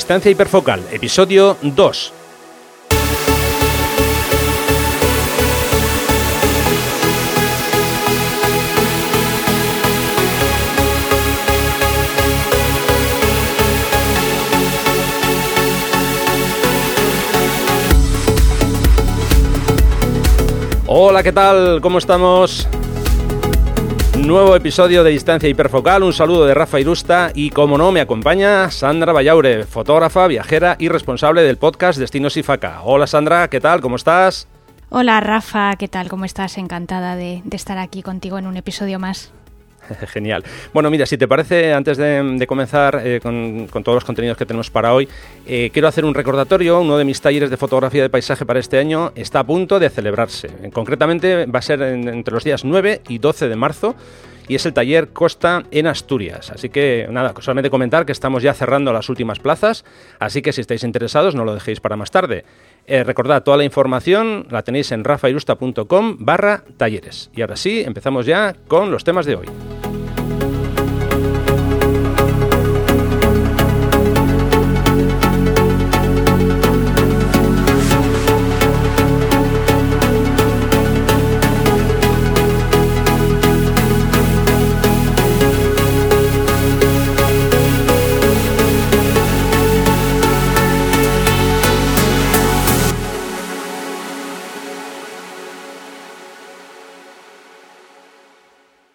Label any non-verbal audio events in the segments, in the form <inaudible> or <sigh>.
Distancia hiperfocal, episodio 2. Hola, ¿qué tal? ¿Cómo estamos? Nuevo episodio de Distancia Hiperfocal, un saludo de Rafa Irusta y como no me acompaña Sandra Vallaure, fotógrafa, viajera y responsable del podcast Destinos y Faca. Hola Sandra, ¿qué tal? ¿Cómo estás? Hola Rafa, ¿qué tal? ¿Cómo estás? Encantada de, de estar aquí contigo en un episodio más. <laughs> Genial. Bueno, mira, si te parece, antes de, comenzar eh, con, todos los contenidos que tenemos para hoy, eh, quiero hacer un recordatorio. Uno de mis talleres de fotografía de paisaje para este año está a punto de celebrarse. Concretamente va a ser entre los días 9 y 12 de marzo y es el taller Costa en Asturias. Así que nada, solamente comentar que estamos ya cerrando las últimas plazas, así que si estáis interesados no lo dejéis para más tarde. Eh, recordad, toda la información la tenéis en rafairusta.com barra talleres. Y ahora sí, empezamos ya con los temas de hoy.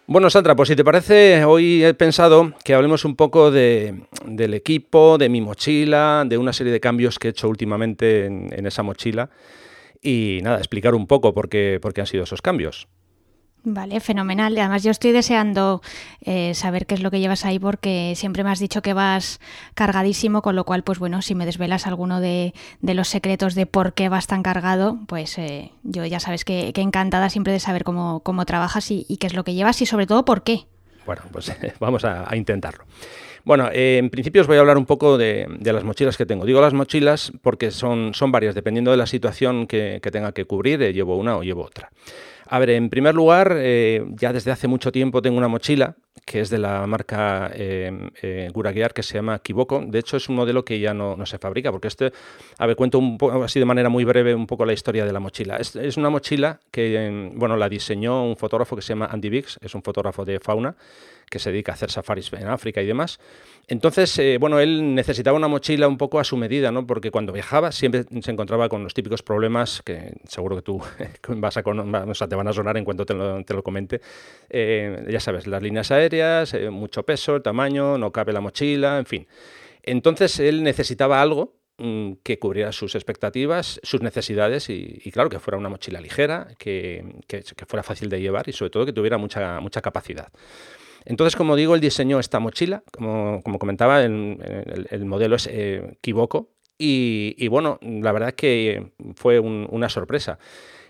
Bueno, Sandra, pues si te parece, hoy he pensado que hablemos un poco de, del equipo, de mi mochila, de una serie de cambios que he hecho últimamente en, esa mochila y nada, explicar un poco por qué, por qué han sido esos cambios. Vale, fenomenal. Además yo estoy deseando eh, saber qué es lo que llevas ahí porque siempre me has dicho que vas cargadísimo, con lo cual, pues bueno, si me desvelas alguno de, los secretos de por qué vas tan cargado, pues eh, yo ya sabes que, encantada siempre de saber cómo, cómo trabajas y, qué es lo que llevas y sobre todo por qué. Bueno, pues <laughs> vamos a, intentarlo. Bueno, eh, en principio os voy a hablar un poco de, las mochilas que tengo. Digo las mochilas porque son, son varias, dependiendo de la situación que, que tenga que cubrir, llevo una o llevo otra. A ver, en primer lugar, eh, ya desde hace mucho tiempo tengo una mochila que es de la marca eh, eh que se llama Kiboko. De hecho, es un modelo que ya no, se fabrica, porque este, a ver, cuento un poco, así de manera muy breve un poco la historia de la mochila. Es, es una mochila que, em, bueno, la diseñó un fotógrafo que se llama Andy Biggs, es un fotógrafo de fauna que se dedica a hacer safaris en África y demás. Entonces, eh, bueno, él necesitaba una mochila un poco a su medida, ¿no? Porque cuando viajaba siempre se encontraba con los típicos problemas que seguro que tú <laughs> vas a, o sea, te van a sonar en cuanto te lo, te lo comente. Eh, ya sabes, las líneas aéreas, eh, mucho peso, el tamaño, no cabe la mochila, en fin. Entonces él necesitaba algo mm, que cubriera sus expectativas, sus necesidades y, claro, que fuera una mochila ligera, que, que, que, fuera fácil de llevar y sobre todo que tuviera mucha, mucha capacidad. Entonces, como digo, él diseñó esta mochila, como, comentaba, el, modelo es eh, y, bueno, la verdad es que fue una sorpresa.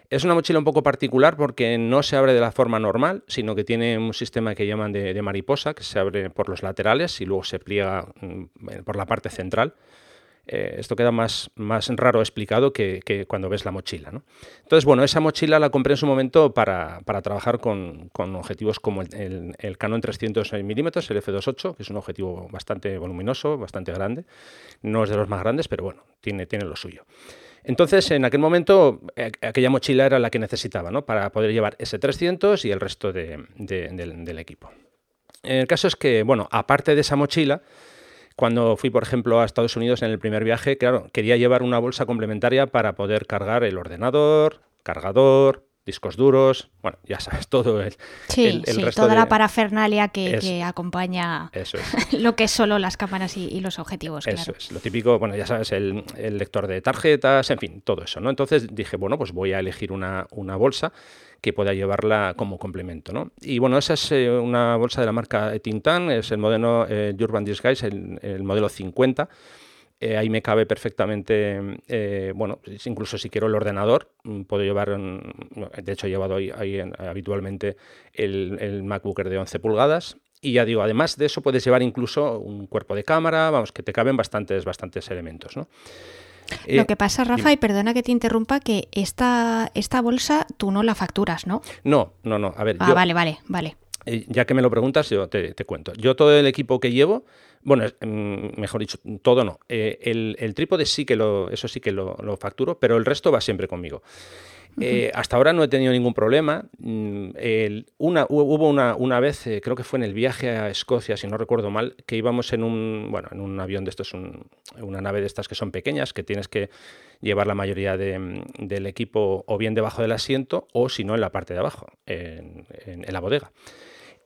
Es una mochila un poco particular porque no se abre de la forma normal, sino que tiene un sistema que llaman de mariposa, que se abre por los laterales y luego se pliega mm, por la parte central. Eh, esto queda más, más raro explicado que, cuando ves la mochila. ¿no? Entonces, bueno, esa mochila la compré en su momento para, trabajar con, objetivos como el, Canon 300 mm, el F28, que es un objetivo bastante voluminoso, bastante grande. No es de los más grandes, pero bueno, tiene, tiene lo suyo. Entonces, en aquel momento, eh, aquella mochila era la que necesitaba ¿no? para poder llevar ese 300 y el resto del, del equipo. El caso es que, bueno, aparte de esa mochila, cuando fui, por ejemplo, a Estados Unidos en el primer viaje, claro, quería llevar una bolsa complementaria para poder cargar el ordenador, cargador, discos duros, bueno, ya sabes, <laughs> todo el, sí, sí, toda la parafernalia que, acompaña <laughs> lo que es solo las cámaras y, los objetivos. Eso es, lo típico, bueno, ya sabes, el, lector de tarjetas, en fin, todo eso, ¿no? Entonces dije, bueno, pues voy a elegir una, una bolsa que pueda llevarla como complemento. ¿no? Y bueno, esa es eh, una bolsa de la marca Tintan, es el modelo eh, Urban Disguise, el, modelo 50. Eh, ahí me cabe perfectamente, bueno, incluso si quiero el ordenador, mm, puedo llevar, de hecho he llevado ahí, habitualmente el, el MacBooker de 11 pulgadas, y ya digo, además de eso puedes llevar incluso un cuerpo de cámara, vamos, que te caben bastantes, bastantes elementos, ¿no? Lo eh, que pasa, Rafa, y perdona que te interrumpa, que esta, esta bolsa tú no la facturas, ¿no? No, no, no. A ver. Ah, vale, vale, vale. ya que me lo preguntas, yo te, cuento. Yo todo el equipo que llevo, bueno, mm, mejor dicho, todo no. Eh, el, trípode sí que lo, eso sí que lo, facturo, pero el resto va siempre conmigo. Eh, hasta ahora no he tenido ningún problema. Mm, una, hubo una, vez, eh, creo que fue en el viaje a Escocia, si no recuerdo mal, que íbamos en un, bueno, en un avión de estos, una nave de estas que son pequeñas, que tienes que llevar la mayoría del equipo o bien debajo del asiento o si no en la parte de abajo, en la bodega.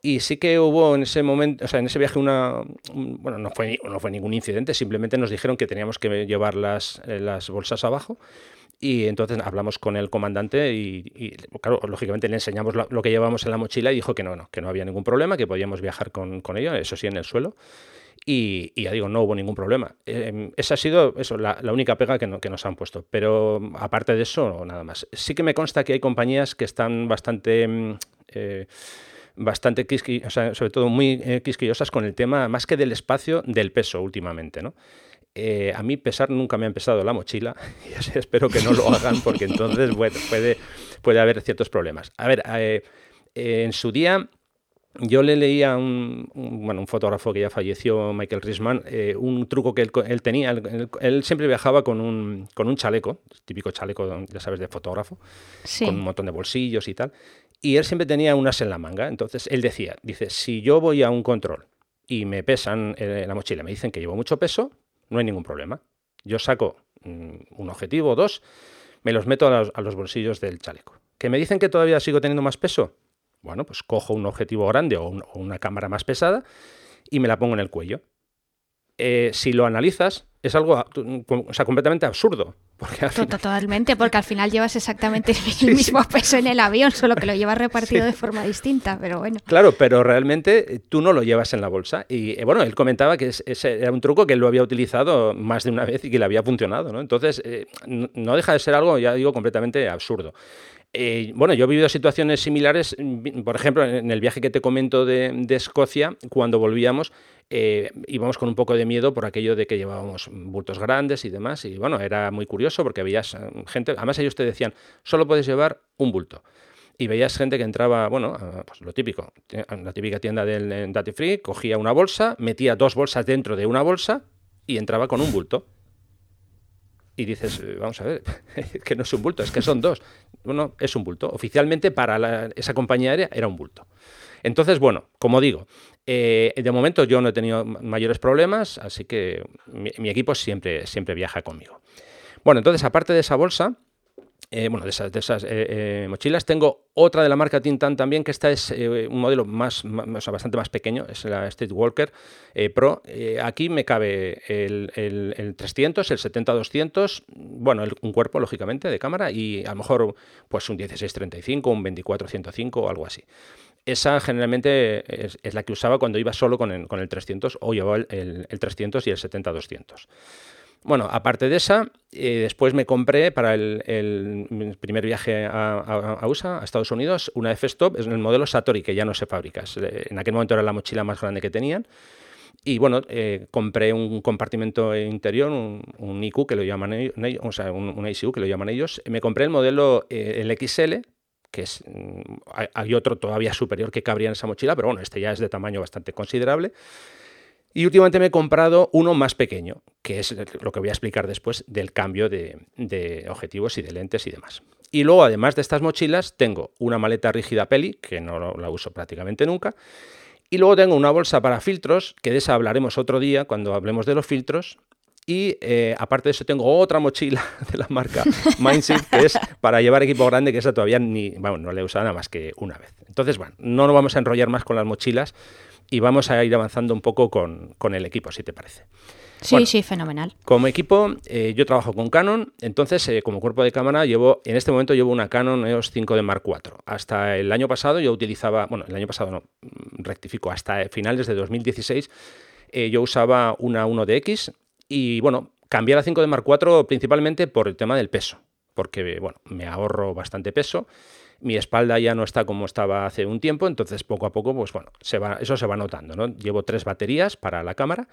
Y sí que hubo en ese momento, o sea, en ese viaje una, bueno, no fue, no fue ningún incidente, simplemente nos dijeron que teníamos que llevar las, eh, las bolsas abajo y entonces hablamos con el comandante y, claro, lógicamente le enseñamos lo, que llevábamos en la mochila y dijo que no, no, que no había ningún problema, que podíamos viajar con, con ello, eso sí, en el suelo. Y, ya digo, no hubo ningún problema. Em, esa ha sido eso, la, única pega que, que, nos han puesto. Pero aparte de eso, nada más. Sí que me consta que hay compañías que están bastante... Em, eh, bastante quisqui, o sea, sobre todo muy eh, quisquillosas con el tema, más que del espacio, del peso últimamente, ¿no? Eh, a mí pesar nunca me ha empezado la mochila <laughs> y espero que no lo hagan porque entonces <laughs> bueno, puede, puede haber ciertos problemas. A ver, eh, en su día yo le leía a un, bueno, un fotógrafo que ya falleció, Michael Risman, un truco que él, tenía. Él, siempre viajaba con un, con un chaleco, típico chaleco, ya sabes, de fotógrafo, con un montón de bolsillos y tal. Y él siempre tenía unas en la manga. Entonces él decía, dice, si yo voy a un control y me pesan en la mochila, me dicen que llevo mucho peso, no hay ningún problema. Yo saco mm, un objetivo o dos, me los meto a los, bolsillos del chaleco. ¿Que me dicen que todavía sigo teniendo más peso? Bueno, pues cojo un objetivo grande o, una cámara más pesada y me la pongo en el cuello. Eh, si lo analizas, es algo o sea, completamente absurdo. Porque Totalmente, porque al final llevas exactamente el <laughs> mismo peso en el avión, solo que lo llevas repartido de forma distinta, pero bueno. Claro, pero realmente eh, tú no lo llevas en la bolsa. Y eh, bueno, él comentaba que ese era un truco que él lo había utilizado más de una vez y que le había funcionado. ¿no? Entonces, no deja de ser algo, ya digo, completamente absurdo. Bueno, yo he vivido situaciones similares, mm, por ejemplo, en el viaje que te comento de, de Escocia, cuando volvíamos, eh, íbamos con un poco de miedo por aquello de que llevábamos bultos grandes y demás. Y bueno, era muy curioso porque veías eh, gente, además ellos te decían, solo puedes llevar un bulto. Y veías gente que entraba, bueno, pues lo típico, la típica tienda del Duty Free, cogía una bolsa, metía dos bolsas dentro de una bolsa y entraba con un bulto. Y dices, eh, vamos a ver, <laughs> que no es un bulto, es que son dos. Bueno, es un bulto. Oficialmente para esa compañía aérea era un bulto. Entonces, bueno, como digo, eh, de momento yo no he tenido mayores problemas, así que mi, equipo siempre, siempre viaja conmigo. Bueno, entonces, aparte de esa bolsa, eh, bueno, de esas, eh, mochilas. Tengo otra de la marca Tintan también, que esta es un modelo más, bastante más pequeño, es la Streetwalker Pro. aquí me cabe el, el, 300, el 70-200, bueno, un cuerpo, lógicamente, de cámara, y a lo mejor pues un 16-35, un 24-105 o algo así. Esa generalmente es, la que usaba cuando iba solo con el, con el 300 o llevaba el, 300 y el 70-200. Bueno, aparte de esa, eh, después me compré para el, primer viaje a, USA, a Estados Unidos, una F-Stop, es el modelo Satori, que ya no se fabrica. Eh, en aquel momento era la mochila más grande que tenían. Y bueno, eh, compré un compartimento interior, un, IQ que lo llaman ellos, o sea, un, ICU que lo llaman ellos. Me compré el modelo, el XL, que es, mm, hay otro todavía superior que cabría en esa mochila, pero bueno, este ya es de tamaño bastante considerable. Y últimamente me he comprado uno más pequeño, que es lo que voy a explicar después del cambio de, objetivos y de lentes y demás. Y luego, además de estas mochilas, tengo una maleta rígida Peli, que no la uso prácticamente nunca. Y luego tengo una bolsa para filtros, que de esa hablaremos otro día cuando hablemos de los filtros. Y eh, aparte de eso, tengo otra mochila <laughs> de la marca <laughs> Mindset, que es para llevar equipo grande, que esa todavía ni, bueno, no le he usado nada más que una vez. Entonces, bueno, no nos vamos a enrollar más con las mochilas y vamos a ir avanzando un poco con, el equipo, si te parece. Sí, sí, fenomenal. Como equipo, eh, yo trabajo con Canon, entonces eh, como cuerpo de cámara llevo, en este momento llevo una Canon EOS 5D Mark IV. Hasta el año pasado yo utilizaba, bueno, el año pasado no, rectifico, hasta finales de 2016 yo usaba una 1DX y bueno, cambié a la 5D Mark IV principalmente por el tema del peso, porque bueno, me ahorro bastante peso. Mi espalda ya no está como estaba hace un tiempo, entonces poco a poco, pues bueno, se va, eso se va notando. ¿no? Llevo tres baterías para la cámara,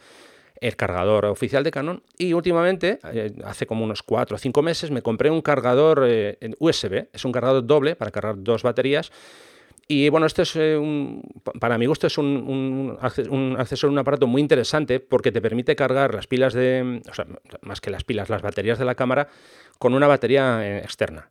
el cargador oficial de Canon y últimamente, eh, hace como unos cuatro o cinco meses, me compré un cargador eh, USB, es un cargador doble para cargar dos baterías Y bueno, este es un, para mi gusto es un, un, un, accesorio, un aparato muy interesante porque te permite cargar las pilas de, o sea, más que las pilas, las baterías de la cámara con una batería externa.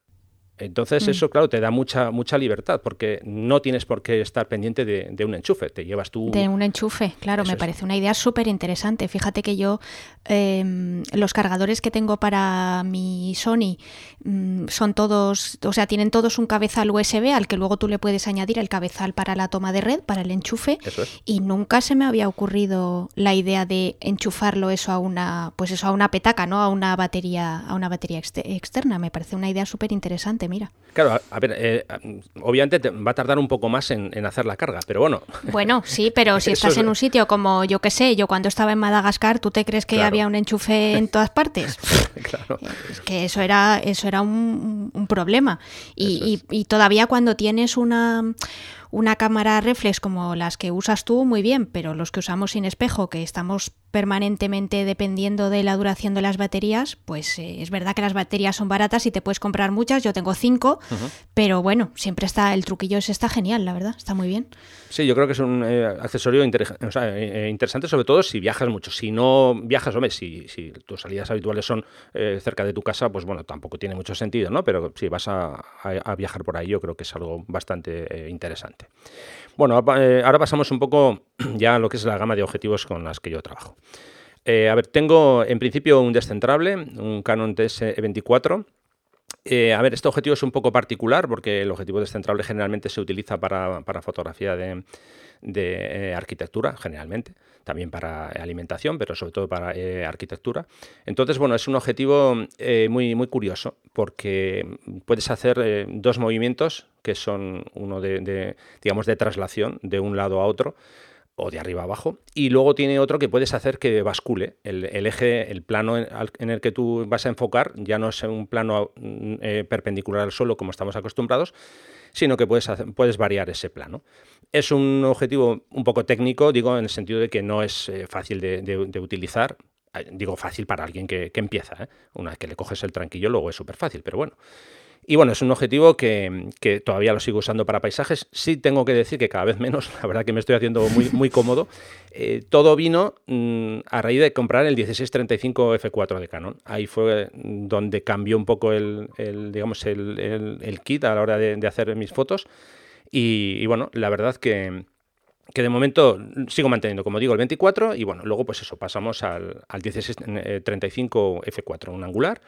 Entonces mm. eso, claro, te da mucha, mucha libertad porque no tienes por qué estar pendiente de, un enchufe, te llevas tú... De un enchufe, claro, me parece una idea súper interesante. Fíjate que yo em, los cargadores que tengo para mi Sony mm, son todos, o sea, tienen todos un cabezal USB al que luego tú le puedes añadir el cabezal para la toma de red, para el enchufe, y nunca se me había ocurrido la idea de enchufarlo eso a una, pues eso a una petaca, ¿no? A una batería, a una batería externa. Me parece una idea súper interesante mira. Claro, a, ver, eh, obviamente te va a tardar un poco más en, hacer la carga, pero bueno. Bueno, sí, pero si <laughs> estás en un sitio como, yo qué sé, yo cuando estaba en Madagascar, ¿tú te crees que había un enchufe en <laughs> todas partes? <laughs> claro. Es que eso era, eso era un, problema. y, todavía cuando tienes una una cámara reflex como las que usas tú, muy bien, pero los que usamos sin espejo, que estamos permanentemente dependiendo de la duración de las baterías, pues eh, es verdad que las baterías son baratas y te puedes comprar muchas, yo tengo cinco, pero bueno, siempre está, el truquillo ese está genial, la verdad, está muy bien. Sí, yo creo que es un eh, accesorio eh, interesante, sobre todo si viajas mucho. Si no viajas, hombre, si, si tus salidas habituales son cerca de tu casa, pues bueno, tampoco tiene mucho sentido, ¿no? Pero si vas a, a viajar por ahí, yo creo que es algo bastante interesante. Bueno, eh, ahora pasamos un poco <clears throat> ya a lo que es la gama de objetivos con las que yo trabajo. Eh, a ver, tengo en principio un descentrable, un Canon TS24. Eh, a ver, este objetivo es un poco particular porque el objetivo descentrable generalmente se utiliza para, fotografía de, arquitectura, generalmente también para alimentación, pero sobre todo para arquitectura. Entonces, bueno, es un objetivo muy, muy curioso porque puedes hacer dos movimientos que son uno de, digamos, de traslación de un lado a otro o de arriba a abajo, y luego tiene otro que puedes hacer que bascule. El, eje, el plano en, el que tú vas a enfocar ya no es un plano perpendicular al suelo como estamos acostumbrados, sino que puedes, puedes variar ese plano. Es un objetivo un poco técnico, digo, en el sentido de que no es eh, fácil de, utilizar. Digo fácil para alguien que, empieza. ¿eh? Una vez que le coges el tranquillo, luego es súper fácil, pero bueno. Y bueno, es un objetivo que, todavía lo sigo usando para paisajes. Sí tengo que decir que cada vez menos, <laughs> la verdad que me estoy haciendo muy, muy cómodo. Eh, todo vino mm, a raíz de comprar el 1635 F4 de Canon. Ahí fue donde cambió un poco el, digamos, el, kit a la hora de, hacer mis fotos. Y, bueno, la verdad que, que de momento sigo manteniendo, como digo, el 24 y bueno, luego pues eso, pasamos al, al 1635 F4, un angular.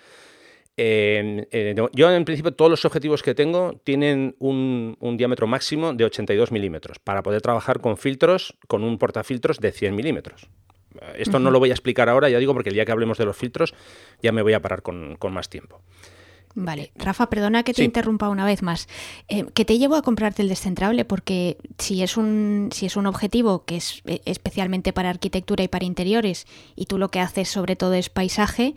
Eh, yo en principio todos los objetivos que tengo tienen un, diámetro máximo de 82 milímetros para poder trabajar con filtros, con un portafiltros de 100 milímetros. Esto no lo voy a explicar ahora, ya digo, porque el día que hablemos de los filtros ya me voy a parar con, más tiempo. Vale, Rafa, perdona que te interrumpa una vez más. Eh, ¿Qué te llevo a comprarte el descentrable? Porque si es un si es un objetivo que es eh, especialmente para arquitectura y para interiores y tú lo que haces sobre todo es paisaje,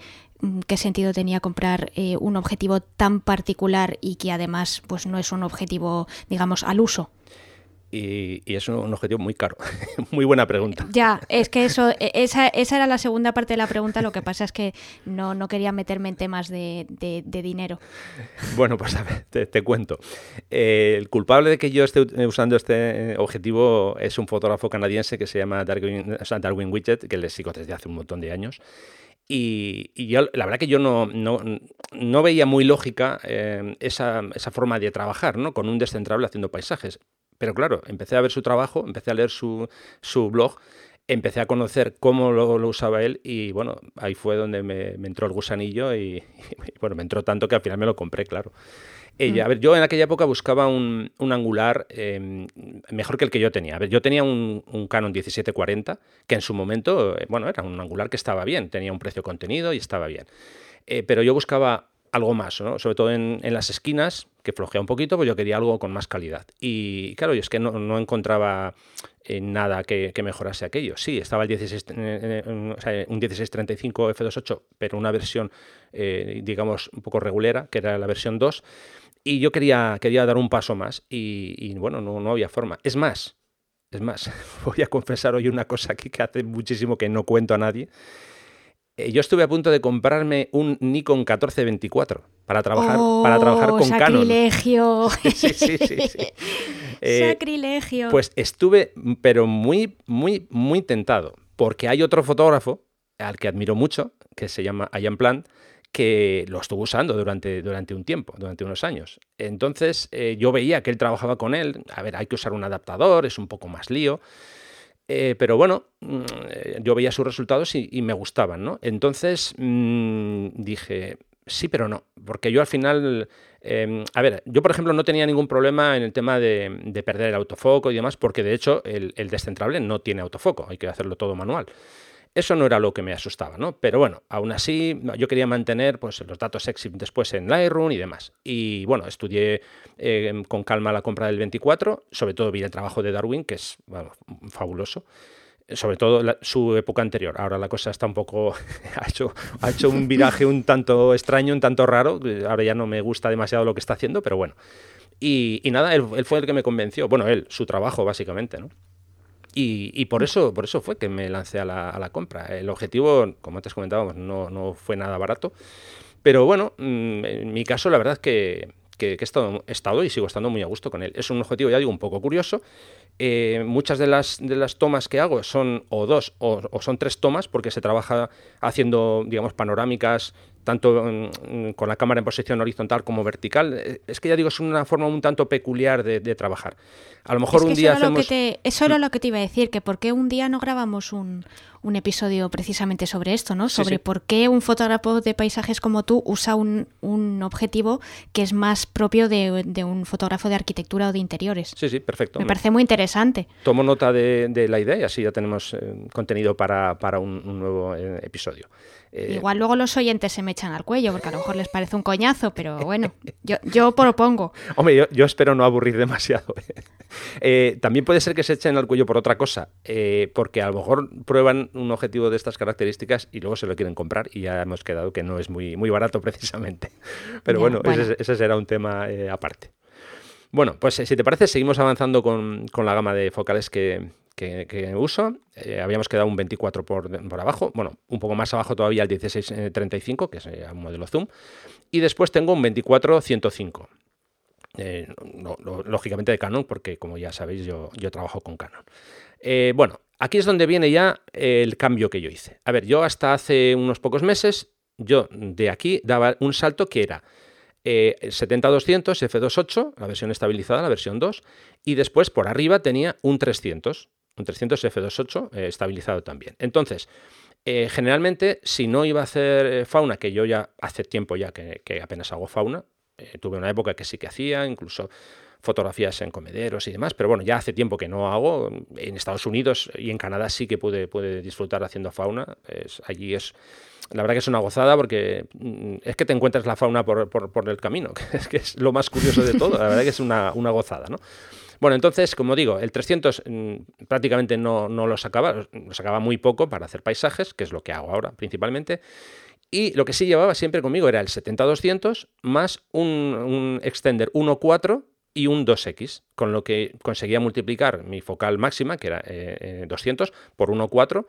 qué sentido tenía comprar eh, un objetivo tan particular y que además pues no es un objetivo, digamos, al uso. Y, es un objetivo muy caro. <laughs> muy buena pregunta. Ya, es que eso, e, esa, esa, era la segunda parte de la pregunta. Lo que pasa es que no, no quería meterme en temas de, dinero. Bueno, pues a ver, te, cuento. Eh, el culpable de que yo esté usando este objetivo es un fotógrafo canadiense que se llama Darwin, Darwin Widget, que le sigo desde hace un montón de años. Y, yo, la verdad que yo no, no, veía muy lógica eh, esa, esa, forma de trabajar, ¿no? Con un descentrable haciendo paisajes. Pero claro, empecé a ver su trabajo, empecé a leer su, su blog, empecé a conocer cómo lo, usaba él y bueno, ahí fue donde me, entró el gusanillo <laughs> y, bueno, me entró tanto que al final me lo compré, claro. Mm. A ver, yo en aquella época buscaba un, angular em, mejor que el que yo tenía. A ver, yo tenía un, Canon 1740, que en su momento, eh, bueno, era un angular que estaba bien, tenía un precio contenido y estaba bien. Eh, pero yo buscaba algo más, ¿no? sobre todo en, las esquinas, que flojea un poquito, pues yo quería algo con más calidad. Y claro, yo es que no, encontraba eh, nada que, mejorase aquello. Sí, estaba el 16, un 1635 F28, pero una versión, digamos, un poco regulera, que era la versión 2. Y yo quería, quería dar un paso más y, bueno, no, no, había forma. Es más, es más, <laughs> voy a confesar hoy una cosa aquí que hace muchísimo que no cuento a nadie. Eh, yo estuve a punto de comprarme un Nikon 1424 para trabajar, para trabajar con sacrilegio. Canon. <laughs> sí, sí, sí, sí. <laughs> Eh, sacrilegio. Pues estuve, pero muy, muy, muy tentado, porque hay otro fotógrafo al que admiro mucho, que se llama Ian Plant, que lo estuvo usando durante, durante un tiempo, durante unos años. Entonces eh, yo veía que él trabajaba con él, a ver, hay que usar un adaptador, es un poco más lío, eh, pero bueno, mm, yo veía sus resultados y, me gustaban, ¿no? Entonces mm, dije, sí, pero no, porque yo al final, em, a ver, yo por ejemplo no tenía ningún problema en el tema de, perder el autofoco y demás, porque de hecho el, el descentrable no tiene autofoco, hay que hacerlo todo manual. Eso no era lo que me asustaba, ¿no? Pero bueno, aún así yo quería mantener pues, los datos sexy después en Lightroom y demás. Y bueno, estudié eh, con calma la compra del 24, sobre todo vi el trabajo de Darwin, que es fabuloso sobre todo su época anterior. Ahora la cosa está un poco, <laughs> ha hecho, ha hecho un viraje un tanto extraño, un tanto raro. Ahora ya no me gusta demasiado lo que está haciendo, pero bueno. Y, nada, él, él, fue el que me convenció. Bueno, él, su trabajo básicamente, ¿no? Y, por, eso, por eso fue que me lancé a la, compra. El objetivo, como antes comentábamos, no, no, fue nada barato. Pero bueno, mm, en mi caso la verdad es que, que, he, estado, he, estado, y sigo estando muy a gusto con él. Es un objetivo, ya digo, un poco curioso. Eh, muchas de las, de las tomas que hago son o dos o, o, son tres tomas porque se trabaja haciendo, digamos, panorámicas tanto con la cámara en posición horizontal como vertical. Es que ya digo, es una forma un tanto peculiar de, trabajar. A lo mejor un día eso hacemos... eso era lo que te iba a decir, que por qué un día no grabamos un, un episodio precisamente sobre esto, ¿no? Sobre por qué un fotógrafo de paisajes como tú usa un, un objetivo que es más propio de, de, un fotógrafo de arquitectura o de interiores. Sí, sí, perfecto. Me parece muy interesante. Tomo nota de, de la idea y así ya tenemos eh, contenido para, para un, un nuevo eh, episodio. Eh, Igual luego los oyentes se me echan al cuello, porque a lo mejor les parece un coñazo, pero bueno, yo, yo propongo. <laughs> Hombre, yo, espero no aburrir demasiado. <laughs> Eh, también puede ser que se echen al cuello por otra cosa, eh, porque a lo mejor prueban un objetivo de estas características y luego se lo quieren comprar y ya hemos quedado que no es muy, muy barato <laughs> precisamente. Pero bueno, Ese, será un tema aparte. Bueno, pues si te parece, seguimos avanzando con, con la gama de focales que, que, uso. Eh, habíamos quedado un 24 por, por, abajo, bueno, un poco más abajo todavía el 1635, que es eh, un modelo zoom. Y después tengo un 24-105. Eh, lógicamente de Canon, porque como ya sabéis, yo, yo trabajo con Canon. bueno, aquí es donde viene ya el cambio que yo hice. A ver, yo hasta hace unos pocos meses, yo de aquí daba un salto que era eh, 70-200 F28, la versión estabilizada, la versión 2, y después por arriba tenía un 300, un 300 F28 eh, estabilizado también. Entonces, eh, generalmente, si no iba a hacer eh, fauna, que yo ya hace tiempo ya que, apenas hago fauna, tuve una época que sí que hacía, incluso fotografías en comederos y demás, pero bueno, ya hace tiempo que no hago. En Estados Unidos y en Canadá sí que pude, pude disfrutar haciendo fauna. allí es, la verdad que es una gozada porque mm, es que te encuentras la fauna por, el camino, <laughs> que es, que es lo más curioso de todo. La verdad que es una, una gozada, ¿no? Bueno, entonces, como digo, el 300 mm, prácticamente no, no lo sacaba, lo sacaba muy poco para hacer paisajes, que es lo que hago ahora principalmente. Y lo que sí llevaba siempre conmigo era el 70-200 más un, un extender 1.4 y un 2x, con lo que conseguía multiplicar mi focal máxima, que era 200, eh, eh, por 1.4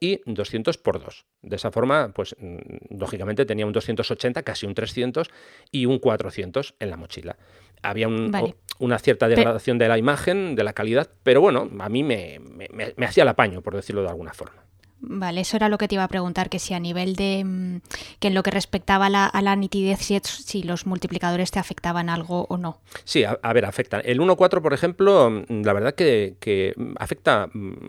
y 200 por 2. De esa forma, pues mm, lógicamente tenía un 280, casi un 300 y un 400 en la mochila había una cierta degradación de la imagen, de la calidad, pero bueno, a mí me, hacía el apaño, por decirlo de alguna forma. Vale, eso era lo que te iba a preguntar, que si a nivel de mm, que en lo que respectaba a la, nitidez, si, los multiplicadores te afectaban algo o no. Sí, a, ver, afecta. El 1.4, por ejemplo, mm, la verdad que, que afecta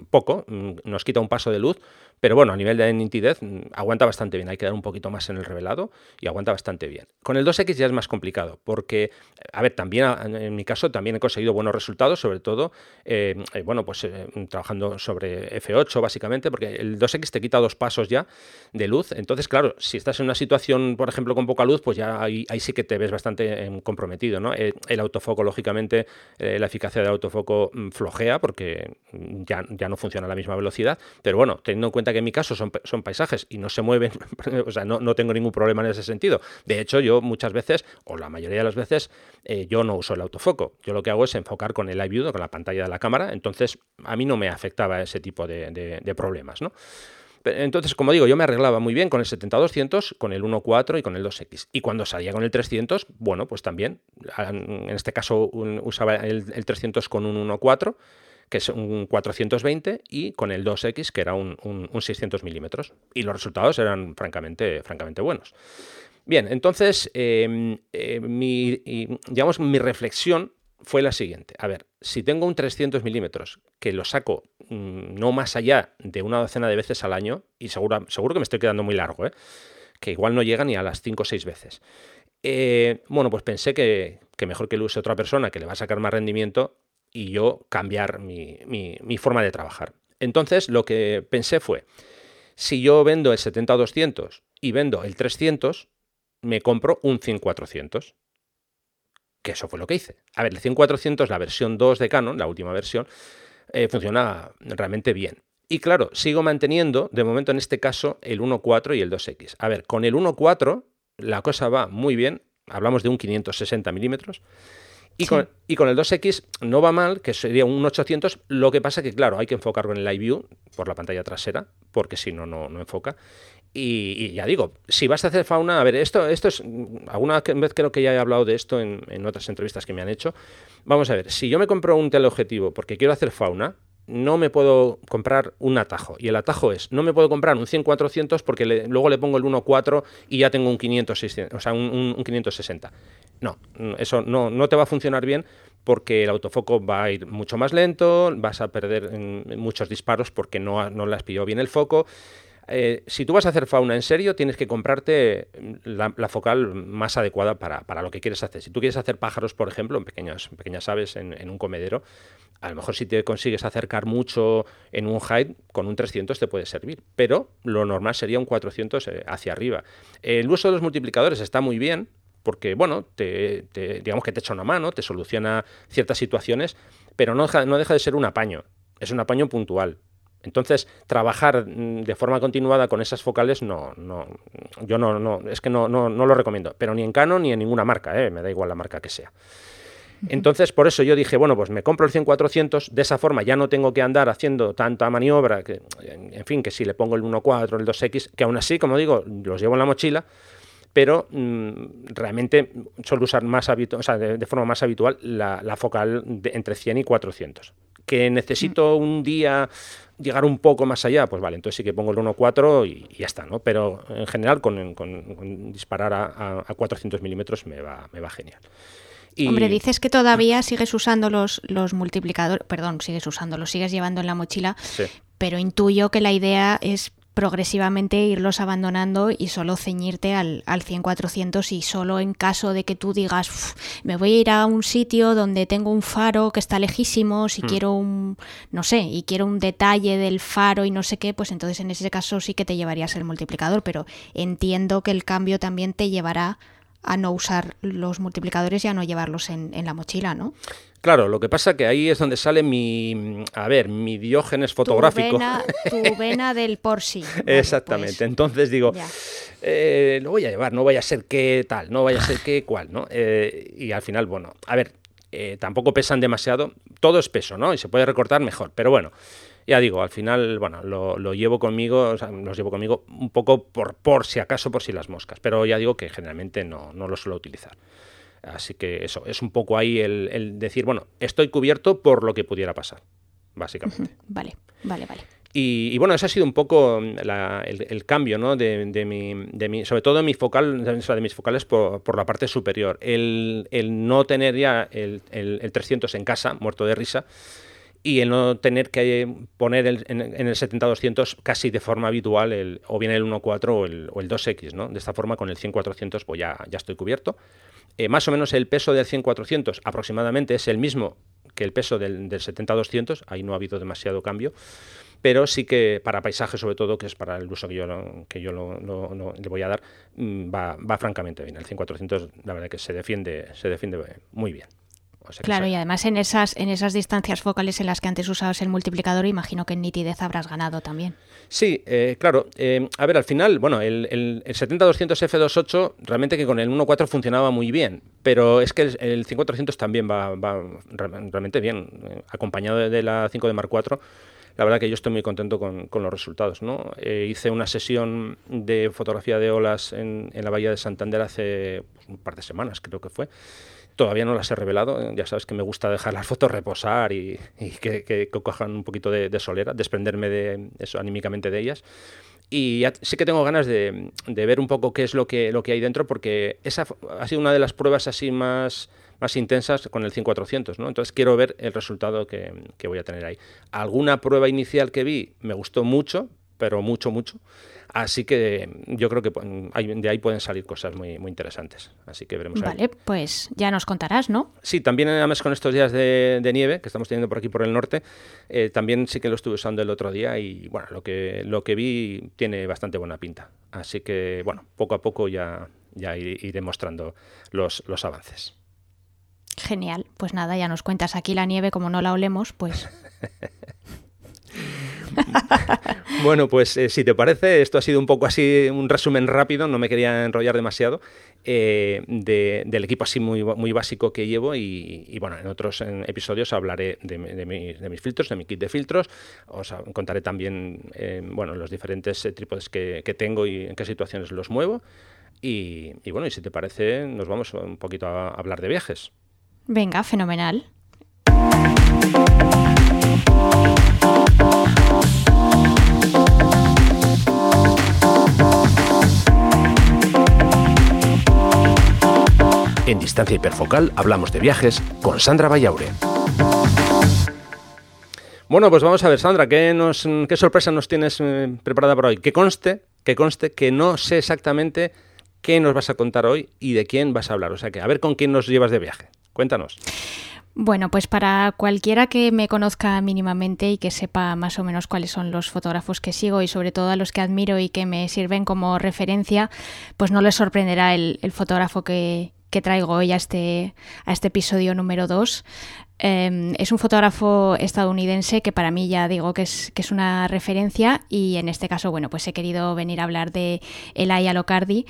poco, nos quita un paso de luz, pero bueno, a nivel de nitidez mm, aguanta bastante bien. Hay que dar un poquito más en el revelado y aguanta bastante bien. Con el 2X ya es más complicado porque, a ver, también en mi caso también he conseguido buenos resultados, sobre todo, eh, eh, bueno, pues eh, trabajando sobre F8 básicamente, porque el 2X te quita dos pasos ya de luz. Entonces, claro, si estás en una situación, por ejemplo, con poca luz, pues ya ahí, sí que te ves bastante em, comprometido, ¿no? El, autofoco, lógicamente, la eficacia del autofoco mm, flojea porque ya, ya no funciona a la misma velocidad, pero bueno, teniendo en cuenta que en mi caso son, son paisajes y no se mueven, <laughs> o sea, no, no, tengo ningún problema en ese sentido. De hecho, yo muchas veces, o la mayoría de las veces, eh, yo no uso el autofoco. Yo lo que hago es enfocar con el live view, con la pantalla de la cámara, entonces a mí no me afectaba ese tipo de, problemas, ¿no? Entonces, como digo, yo me arreglaba muy bien con el 70-200, con el 1.4 y con el 2X. Y cuando salía con el 300, bueno, pues también, en este caso usaba el, 300 con un 1.4 que es un 420, y con el 2X, que era un, 600 milímetros. Y los resultados eran francamente, francamente buenos. Bien, entonces, em, eh, mi, digamos, mi reflexión fue la siguiente. A ver, si tengo un 300 milímetros que lo saco mm, no más allá de una docena de veces al año, y seguro, seguro que me estoy quedando muy largo, ¿eh? que igual no llega ni a las 5 o 6 veces. Eh, bueno, pues pensé que, mejor que lo use otra persona que le va a sacar más rendimiento y yo cambiar mi, mi forma de trabajar. Entonces lo que pensé fue, si yo vendo el 70-200 y vendo el 300, me compro un 100-400 que eso fue lo que hice. A ver, el 100-400, la versión 2 de Canon, la última versión, eh, funciona realmente bien. Y claro, sigo manteniendo, de momento en este caso, el 1.4 y el 2X. A ver, con el 1.4 la cosa va muy bien, hablamos de un 560 milímetros, y, con, y, con, el 2X no va mal, que sería un 800, lo que pasa que, claro, hay que enfocar con el Live View por la pantalla trasera, porque si no, no enfoca. Y, ya digo, si vas a hacer fauna, a ver, esto, esto es, alguna vez creo que ya he hablado de esto en, otras entrevistas que me han hecho. Vamos a ver, si yo me compro un teleobjetivo porque quiero hacer fauna, no me puedo comprar un atajo. Y el atajo es, no me puedo comprar un 100-400 porque luego le pongo el 1.4 y ya tengo un 500, o sea, un, 560. No, eso no, no te va a funcionar bien porque el autofoco va a ir mucho más lento, vas a perder muchos disparos porque no, no le has pillado bien el foco. Eh, si tú vas a hacer fauna en serio, tienes que comprarte la, focal más adecuada para, lo que quieres hacer. Si tú quieres hacer pájaros, por ejemplo, en pequeñas, pequeñas aves en, un comedero, a lo mejor si te consigues acercar mucho en un height, con un 300 te puede servir, pero lo normal sería un 400 eh, hacia arriba. El uso de los multiplicadores está muy bien, porque, bueno, te, digamos que te echa una mano, te soluciona ciertas situaciones, pero no no deja de ser un apaño. Es un apaño puntual. Entonces, trabajar mm, de forma continuada con esas focales, no, no, yo no, no, es que no, no, no lo recomiendo, pero ni en Canon ni en ninguna marca, ¿eh? me da igual la marca que sea. Entonces, por eso yo dije, bueno, pues me compro el 100-400, de esa forma ya no tengo que andar haciendo tanta maniobra, que, en fin, que si le pongo el 1.4, el 2X, que aún así, como digo, los llevo en la mochila, pero mm, realmente suelo usar más o sea, de, forma más habitual la, la focal de, entre 100 y 400. Que necesito un día llegar un poco más allá, pues vale, entonces sí que pongo el 1.4 y, y ya está, ¿no? Pero en general con, disparar a, 400 milímetros me va, me va genial. Hombre, dices que todavía sigues usando los, los multiplicadores, perdón, sigues usando, los sigues llevando en la mochila, pero intuyo que la idea es progresivamente irlos abandonando y solo ceñirte al, al 100-400 y solo en caso de que tú digas, me voy a ir a un sitio donde tengo un faro que está lejísimo, si hmm. quiero un, no sé, y quiero un detalle del faro y no sé qué, pues entonces en ese caso sí que te llevarías el multiplicador, pero entiendo que el cambio también te llevará a no usar los multiplicadores y a no llevarlos en, en la mochila, ¿no? Claro, lo que pasa que ahí es donde sale mi, a ver, mi diógenes fotográfico. Tu <laughs> vena, del por sí. Exactamente. Pues, Entonces digo, eh, lo voy a llevar, no vaya a ser que tal, no vaya a ser que cual, ¿no? Eh, y al final, bueno, a ver, eh, tampoco pesan demasiado. Todo es peso, ¿no? Y se puede recortar mejor. Pero bueno, ya digo, al final, bueno, lo, llevo conmigo, o sea, los llevo conmigo un poco por, por si acaso, por si las moscas. Pero ya digo que generalmente no, no lo suelo utilizar. Así que eso, es un poco ahí el, decir, bueno, estoy cubierto por lo que pudiera pasar, básicamente. Vale, vale, vale. Y, bueno, ese ha sido un poco el, cambio, ¿no? De, mi, de mi, sobre todo de mi focal, de mis focales por, la parte superior. El, no tener ya el, 300 en casa, muerto de risa, y el no tener que poner en, el 70-200 casi de forma habitual o bien el 1.4 o el, o el 2X, ¿no? De esta forma con el 100-400 pues ya, ya estoy cubierto. Eh, más o menos el peso del 100-400 aproximadamente es el mismo que el peso del, 70-200, ahí no ha habido demasiado cambio, pero sí que para paisaje sobre todo, que es para el uso que yo, que yo le voy a dar, mm, va, va francamente bien. El 100-400 la verdad que se defiende, se defiende muy bien claro, y además en esas, en esas distancias focales en las que antes usabas el multiplicador, imagino que en nitidez habrás ganado también. Sí, eh, claro. Eh, a ver, al final, bueno, el, el, 70-200 F28 realmente que con el 1.4 funcionaba muy bien, pero es que el, el 5400 también va, realmente bien, eh, acompañado de la 5 de Mark IV la verdad que yo estoy muy contento con, los resultados. ¿no? Eh, hice una sesión de fotografía de olas en, la Bahía de Santander hace un par de semanas, creo que fue. Todavía no las he revelado, ya sabes que me gusta dejar las fotos reposar y, que, cojan un poquito de, solera, desprenderme de eso anímicamente de ellas. Y sí que tengo ganas de, ver un poco qué es lo que, lo que hay dentro, porque esa ha sido una de las pruebas así más, más intensas con el 5400, ¿no? Entonces quiero ver el resultado que, que voy a tener ahí. Alguna prueba inicial que vi me gustó mucho, pero mucho, mucho. Así que yo creo que de ahí pueden salir cosas muy, muy interesantes. Así que veremos. Vale, pues ya nos contarás, ¿no? Sí, también además con estos días de, nieve que estamos teniendo por aquí por el norte, eh, también sí que lo estuve usando el otro día y bueno, lo que, lo que vi tiene bastante buena pinta. Así que bueno, poco a poco ya, ya iré mostrando los, los avances. Genial, pues nada, ya nos cuentas aquí la nieve, como no la olemos, pues <laughs> bueno, pues eh, si te parece, esto ha sido un poco así, un resumen rápido, no me quería enrollar demasiado, eh, del equipo así muy, muy básico que llevo y, bueno, en otros episodios hablaré de, mis filtros, de mi kit de filtros, os contaré también eh, bueno, los diferentes trípodes que, tengo y en qué situaciones los muevo. Y, y bueno, y si te parece, nos vamos un poquito a hablar de viajes. Venga, fenomenal. En Distancia Hiperfocal hablamos de viajes con Sandra Vallaure. Bueno, pues vamos a ver, Sandra, ¿qué, sorpresa nos tienes eh, preparada para hoy? Que conste, que conste que no sé exactamente qué nos vas a contar hoy y de quién vas a hablar. O sea que a ver con quién nos llevas de viaje. Cuéntanos. Bueno, pues para cualquiera que me conozca mínimamente y que sepa más o menos cuáles son los fotógrafos que sigo y sobre todo a los que admiro y que me sirven como referencia, pues no les sorprenderá el fotógrafo que, que traigo hoy a este, a este episodio número 2. Em, es un fotógrafo estadounidense que para mí ya digo que es, una referencia y en este caso, bueno, pues he querido venir a hablar de Elia Locardi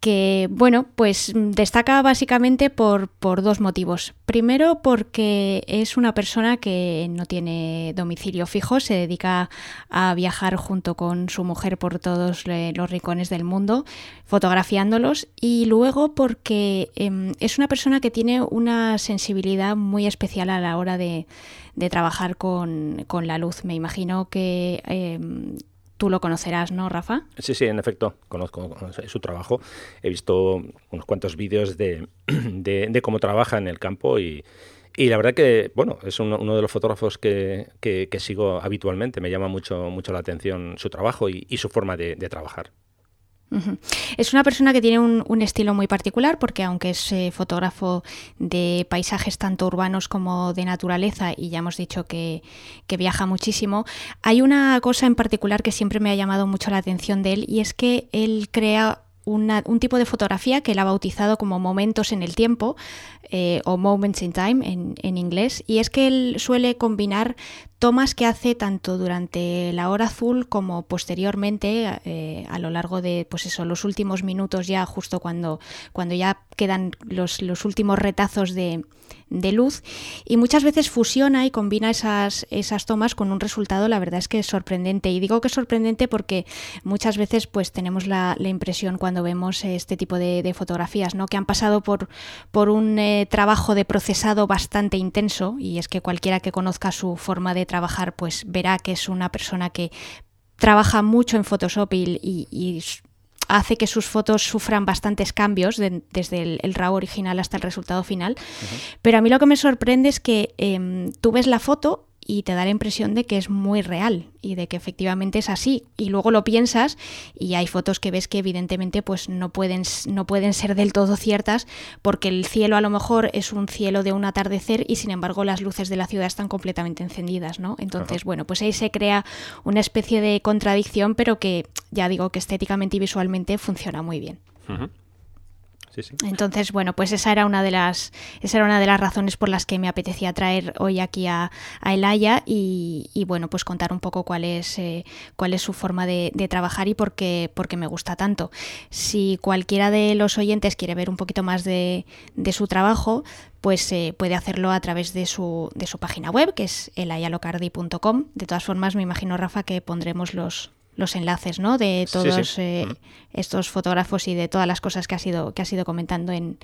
que, bueno, pues destaca básicamente por, por, dos motivos. Primero, porque es una persona que no tiene domicilio fijo, se dedica a viajar junto con su mujer por todos los rincones del mundo, fotografiándolos. Y luego, porque em, es una persona que tiene una sensibilidad muy especial a la hora de, trabajar con, con, la luz. Me imagino que em, Tú lo conocerás, ¿no, Rafa? Sí, sí, en efecto, conozco su trabajo. He visto unos cuantos vídeos de, <clears throat> cómo trabaja en el campo y, la verdad que, bueno, es uno, de los fotógrafos que, sigo habitualmente. Me llama mucho, mucho la atención su trabajo y, su forma de trabajar. Es una persona que tiene un, estilo muy particular porque aunque es eh, fotógrafo de paisajes tanto urbanos como de naturaleza y ya hemos dicho que, que, viaja muchísimo, hay una cosa en particular que siempre me ha llamado mucho la atención de él y es que él crea un tipo de fotografía que él ha bautizado como momentos en el tiempo eh, o moments in time en, en, inglés y es que él suele combinar tomas que hace tanto durante la hora azul como posteriormente eh, a lo largo de pues eso los últimos minutos ya justo cuando cuando ya quedan los, los últimos retazos de, de luz y muchas veces fusiona y combina esas, esas tomas con un resultado, la verdad es que es sorprendente. Y digo que es sorprendente porque muchas veces pues tenemos la, impresión cuando vemos este tipo de, fotografías, ¿no? que han pasado por, por un eh, trabajo de procesado bastante intenso y es que cualquiera que conozca su forma de trabajar pues verá que es una persona que trabaja mucho en Photoshop y hace que sus fotos sufran bastantes cambios desde el, RAW original hasta el resultado final. Pero a mí lo que me sorprende es que em, tú ves la foto y te da la impresión de que es muy real y de que efectivamente es así. Y luego lo piensas y hay fotos que ves que evidentemente pues no pueden, no pueden ser del todo ciertas porque el cielo a lo mejor es un cielo de un atardecer y sin embargo las luces de la ciudad están completamente encendidas, ¿no? Entonces, bueno, pues ahí se crea una especie de contradicción, pero que ya digo que estéticamente y visualmente funciona muy bien. Entonces, bueno, pues esa era una de las, esa era una de las razones por las que me apetecía traer hoy aquí a, Elaya y, bueno, pues contar un poco cuál es, eh, cuál es su forma de, trabajar y por qué, me gusta tanto. Si cualquiera de los oyentes quiere ver un poquito más de, su trabajo, pues eh, puede hacerlo a través de su, de su página web, que es elayalocardi.com. De todas formas, me imagino, Rafa, que pondremos los, los enlaces ¿no? de todos eh, estos fotógrafos y de todas las cosas que ha sido, que ha sido comentando en,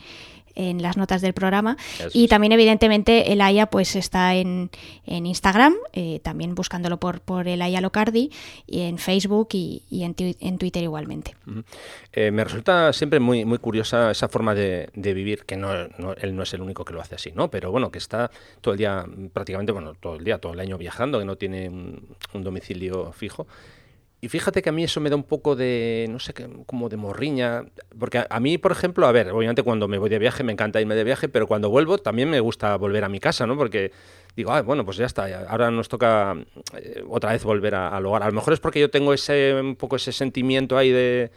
en las notas del programa. y también, evidentemente, el AYA pues, está en, en Instagram, eh, también buscándolo por, por el AYA Locardi, y en Facebook y, y en, en, Twitter igualmente. Eh, me resulta siempre muy, muy curiosa esa forma de, de vivir, que no, él no es el único que lo hace así, ¿no? Pero bueno, que está todo el día, prácticamente, bueno, todo el día, todo el año viajando, que no tiene un domicilio fijo. Y fíjate que a mí eso me da un poco de, no sé, como de morriña. Porque a, mí, por ejemplo, a ver, obviamente cuando me voy de viaje me encanta irme de viaje, pero cuando vuelvo también me gusta volver a mi casa, ¿no? Porque digo, ah, bueno, pues ya está, ahora nos toca eh, otra vez volver al hogar. A lo mejor es porque yo tengo ese, un poco ese sentimiento ahí de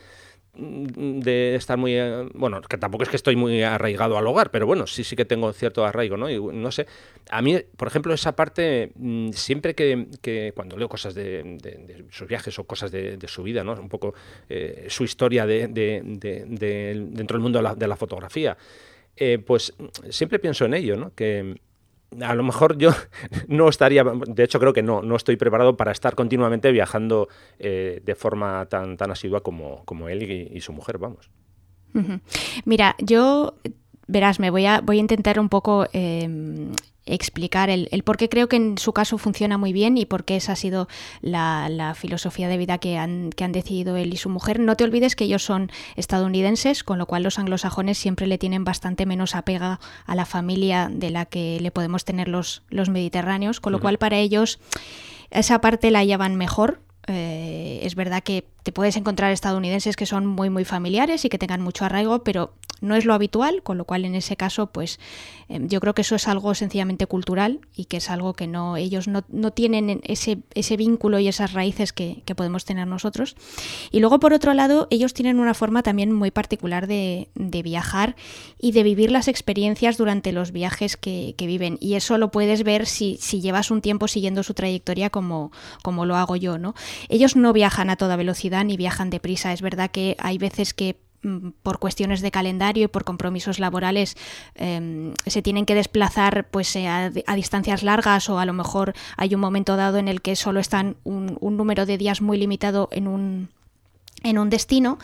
de estar muy eh, bueno que tampoco es que estoy muy arraigado al hogar pero bueno sí sí que tengo cierto arraigo no y no sé a mí por ejemplo esa parte mm, siempre que, cuando leo cosas de, sus viajes o cosas de, su vida no un poco eh, su historia de, dentro del mundo de la, fotografía eh, pues siempre pienso en ello no que a lo mejor yo <laughs> no estaría, de hecho creo que no, no estoy preparado para estar continuamente viajando eh, de forma tan, tan asidua como, como él y, su mujer, vamos. Mira, yo, verás, me voy a, voy a intentar un poco em, explicar el, por qué creo que en su caso funciona muy bien y por qué esa ha sido la, filosofía de vida que han, que han, decidido él y su mujer. No te olvides que ellos son estadounidenses, con lo cual los anglosajones siempre le tienen bastante menos apega a la familia de la que le podemos tener los, los mediterráneos, con lo cual para ellos esa parte la llevan mejor. Eh, es verdad que te puedes encontrar estadounidenses que son muy muy familiares y que tengan mucho arraigo, pero no es lo habitual, con lo cual en ese caso, pues em, yo creo que eso es algo sencillamente cultural y que es algo que no, ellos no, tienen ese, ese, vínculo y esas raíces que, podemos tener nosotros. Y luego, por otro lado, ellos tienen una forma también muy particular de, viajar y de vivir las experiencias durante los viajes que, viven. Y eso lo puedes ver si, si, llevas un tiempo siguiendo su trayectoria como, como lo hago yo, ¿no? Ellos no viajan a toda velocidad ni viajan deprisa. Es verdad que hay veces que por cuestiones de calendario y por compromisos laborales em, se tienen que desplazar pues eh, a, distancias largas o a lo mejor hay un momento dado en el que solo están un, un número de días muy limitado en un en un destino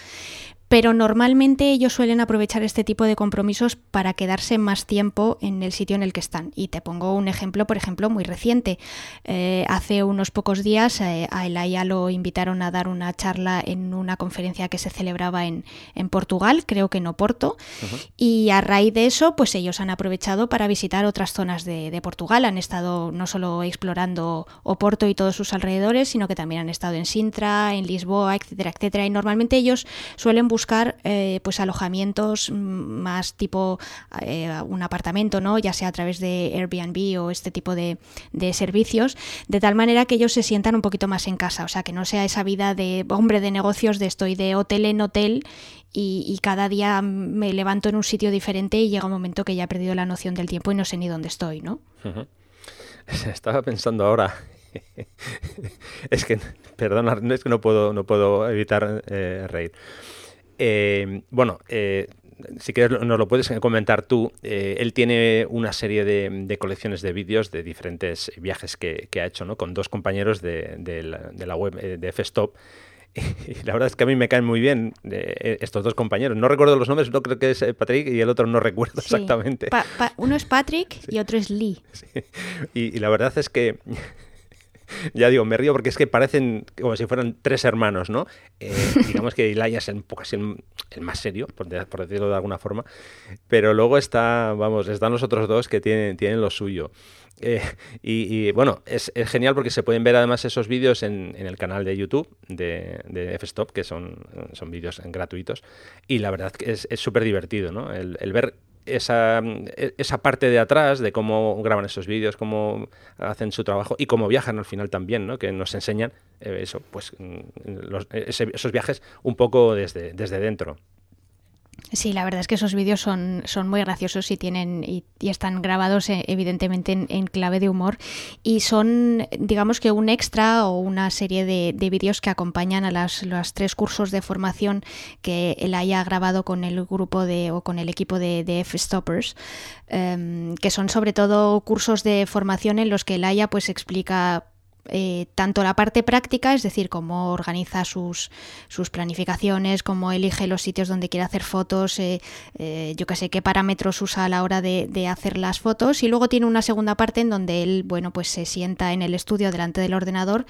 pero normalmente ellos suelen aprovechar este tipo de compromisos para quedarse más tiempo en el sitio en el que están. Y te pongo un ejemplo, por ejemplo, muy reciente. Eh, hace unos pocos días eh, a Elaya lo invitaron a dar una charla en una conferencia que se celebraba en, Portugal, creo que en Oporto, y a raíz de eso, pues ellos han aprovechado para visitar otras zonas de, Portugal. Han estado no solo explorando Oporto y todos sus alrededores, sino que también han estado en Sintra, en Lisboa, etcétera, etcétera. Y normalmente ellos suelen buscar buscar eh, pues alojamientos más tipo eh, un apartamento, ¿no? ya sea a través de Airbnb o este tipo de, servicios, de tal manera que ellos se sientan un poquito más en casa, o sea, que no sea esa vida de hombre de negocios de estoy de hotel en hotel y, cada día me levanto en un sitio diferente y llega un momento que ya he perdido la noción del tiempo y no sé ni dónde estoy, ¿no? <laughs> Estaba pensando ahora <laughs> es que, perdona, es que no puedo, no puedo evitar eh, reír. Eh, bueno, eh, si quieres nos lo puedes comentar tú. Eh, él tiene una serie de, colecciones de vídeos de diferentes viajes que, ha hecho, ¿no? Con dos compañeros de, la, web de F-Stop. <laughs> Y la verdad es que a mí me caen muy bien estos dos compañeros. No recuerdo los nombres, no creo que es Patrick y el otro no recuerdo exactamente. uno es Patrick <laughs> y otro es Lee. y, la verdad es que <laughs> ya digo, me río porque es que parecen como si fueran tres hermanos, ¿no? Eh, <laughs> digamos que Ilaya es un poco así el, más serio, por, decirlo de alguna forma, pero luego está, vamos, están los otros dos que tienen, tienen lo suyo. Eh, y, bueno, es, genial porque se pueden ver además esos vídeos en, el canal de YouTube de, de F-Stop, que son, son vídeos gratuitos, y la verdad que es súper divertido, ¿no? El, el ver esa, esa parte de atrás de cómo graban esos vídeos, cómo hacen su trabajo y cómo viajan al final también, ¿no? que nos enseñan eh, eso, pues, mm, esos viajes un poco desde, desde dentro. Sí, la verdad es que esos vídeos son, son muy graciosos y tienen y, están grabados eh, evidentemente en, clave de humor. Y son digamos que un extra o una serie de, vídeos que acompañan a las, los tres cursos de formación que él haya grabado con el grupo de o con el equipo de, F-Stoppers, em, que son sobre todo cursos de formación en los que el haya pues explica eh, tanto la parte práctica, es decir, cómo organiza sus, sus, planificaciones, cómo elige los sitios donde quiere hacer fotos, eh, eh, yo qué sé, qué parámetros usa a la hora de, hacer las fotos. Y luego tiene una segunda parte en donde él, bueno, pues se sienta en el estudio delante del ordenador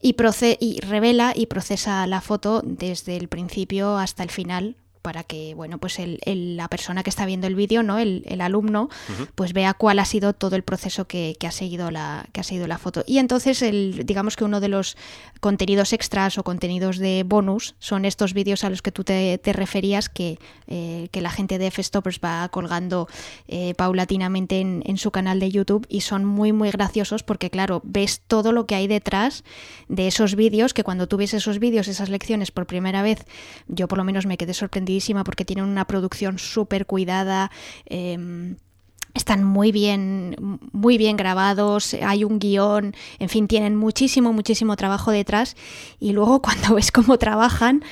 y, y revela y procesa la foto desde el principio hasta el final para que bueno pues el, la persona que está viendo el vídeo no el, alumno pues vea cuál ha sido todo el proceso que, ha seguido la que ha seguido la foto. Y entonces el digamos que uno de los contenidos extras o contenidos de bonus son estos vídeos a los que tú te, referías que, eh, que la gente de F-Stoppers va colgando eh, paulatinamente en, en, su canal de YouTube y son muy muy graciosos porque claro ves todo lo que hay detrás de esos vídeos que cuando tú ves esos vídeos esas lecciones por primera vez yo por lo menos me quedé sorprendida porque tienen una producción súper cuidada. Em, están muy bien, muy bien grabados, hay un guion, en fin, tienen muchísimo, muchísimo trabajo detrás y luego <laughs> cuando ves cómo trabajan,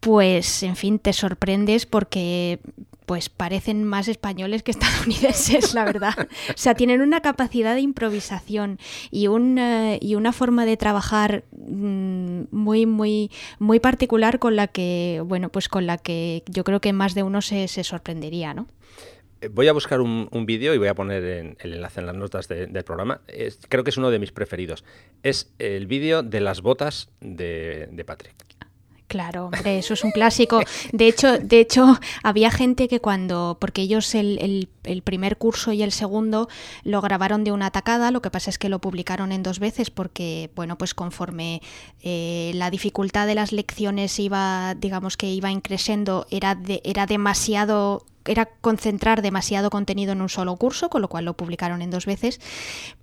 pues en fin, te sorprendes porque pues parecen más españoles que <laughs> estadounidenses, la verdad. O sea, tienen una capacidad de improvisación y, y una forma de trabajar mm, muy, muy, muy particular con la que, bueno, pues con la que yo creo que más de uno se, sorprendería, ¿no? Eh, voy a buscar un, vídeo y voy a poner el enlace en las notas del programa. creo que es uno de mis preferidos. Es el vídeo de las botas de, de Patrick. Claro, hombre, eso es un clásico. De hecho, de hecho, había gente que cuando, porque ellos el, el, primer curso y el segundo lo grabaron de una tacada, lo que pasa es que lo publicaron en dos veces porque, bueno, pues conforme eh, la dificultad de las lecciones iba, digamos que iba increciendo, era, era demasiado era concentrar demasiado contenido en un solo curso, con lo cual lo publicaron en dos veces,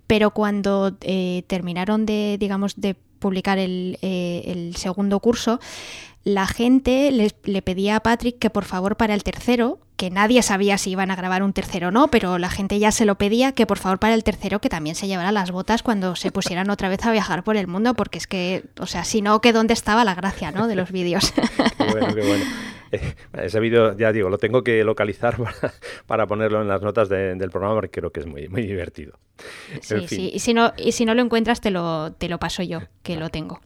pero cuando eh, terminaron de, digamos, de publicar el, eh, el segundo curso, la gente le, pedía a Patrick que por favor para el tercero, que nadie sabía si iban a grabar un tercero o no, pero la gente ya se lo pedía que por favor para el tercero que también se llevara las botas cuando se pusieran otra vez a viajar por el mundo, porque es que, o sea, si no, que dónde estaba la gracia, ¿no? De los vídeos. <laughs> qué bueno, qué bueno. ese vídeo, ya digo, lo tengo que localizar <laughs> para, ponerlo en las notas del programa porque creo que es muy, muy divertido. Sí, sí, y si, no, y si no lo encuentras te lo, te lo paso yo, que lo tengo.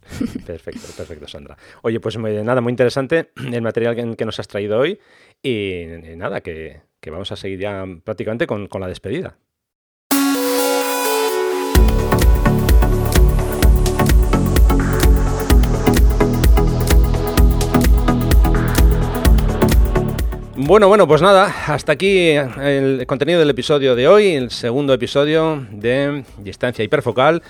Perfecto, perfecto, Sandra. Oye, pues nada, muy interesante el material que, nos has traído hoy y, nada, que, vamos a seguir ya prácticamente con la despedida. Bueno, bueno, pues nada, hasta aquí el contenido del episodio de hoy, el segundo episodio de Distancia Hiperfocal.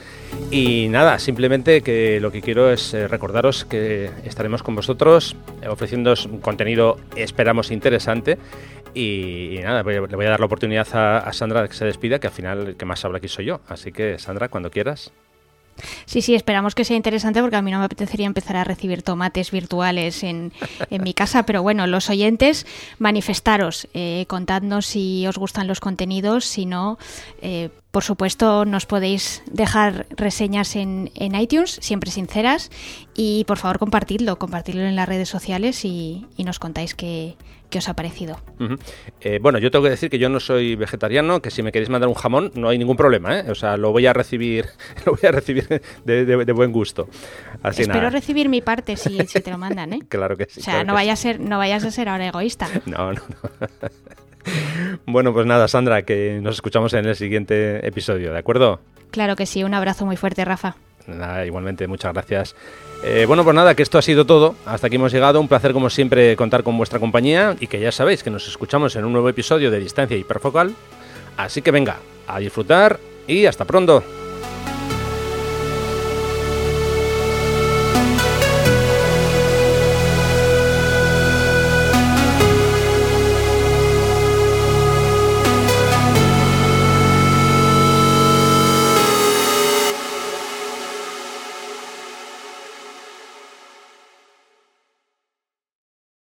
Y nada, simplemente que lo que quiero es eh, recordaros que estaremos con vosotros eh, ofreciendo un contenido, esperamos, interesante. Y, nada, le voy a dar la oportunidad a, a Sandra que se despida, que al final el que más habla aquí soy yo. Así que, Sandra, cuando quieras. Sí, sí, esperamos que sea interesante porque a mí no me apetecería empezar a recibir tomates virtuales en, en mi casa, pero bueno, los oyentes, manifestaros, eh, contadnos si os gustan los contenidos, si no, eh, por supuesto, nos podéis dejar reseñas en, en, iTunes, siempre sinceras, y por favor compartidlo, compartidlo en las redes sociales y, y nos contáis qué, qué os ha parecido. Eh, bueno, yo tengo que decir que yo no soy vegetariano, que si me queréis mandar un jamón no hay ningún problema, ¿eh? O sea, lo voy a recibir, <laughs> lo voy a recibir de, buen gusto. Así Espero recibir mi parte si, te lo mandan, ¿eh? <laughs> claro que sí. O sea, no, vaya a ser, no vayas a ser ahora egoísta. <laughs> No, no, no. bueno, pues nada, Sandra, que nos escuchamos en el siguiente episodio, ¿de acuerdo? Claro que sí, un abrazo muy fuerte, Rafa. Nada, igualmente, muchas gracias. Eh, bueno, pues nada, que esto ha sido todo. Hasta aquí hemos llegado. Un placer, como siempre, contar con vuestra compañía y que ya sabéis que nos escuchamos en un nuevo episodio de Distancia Hiperfocal. Así que venga, a disfrutar y hasta pronto.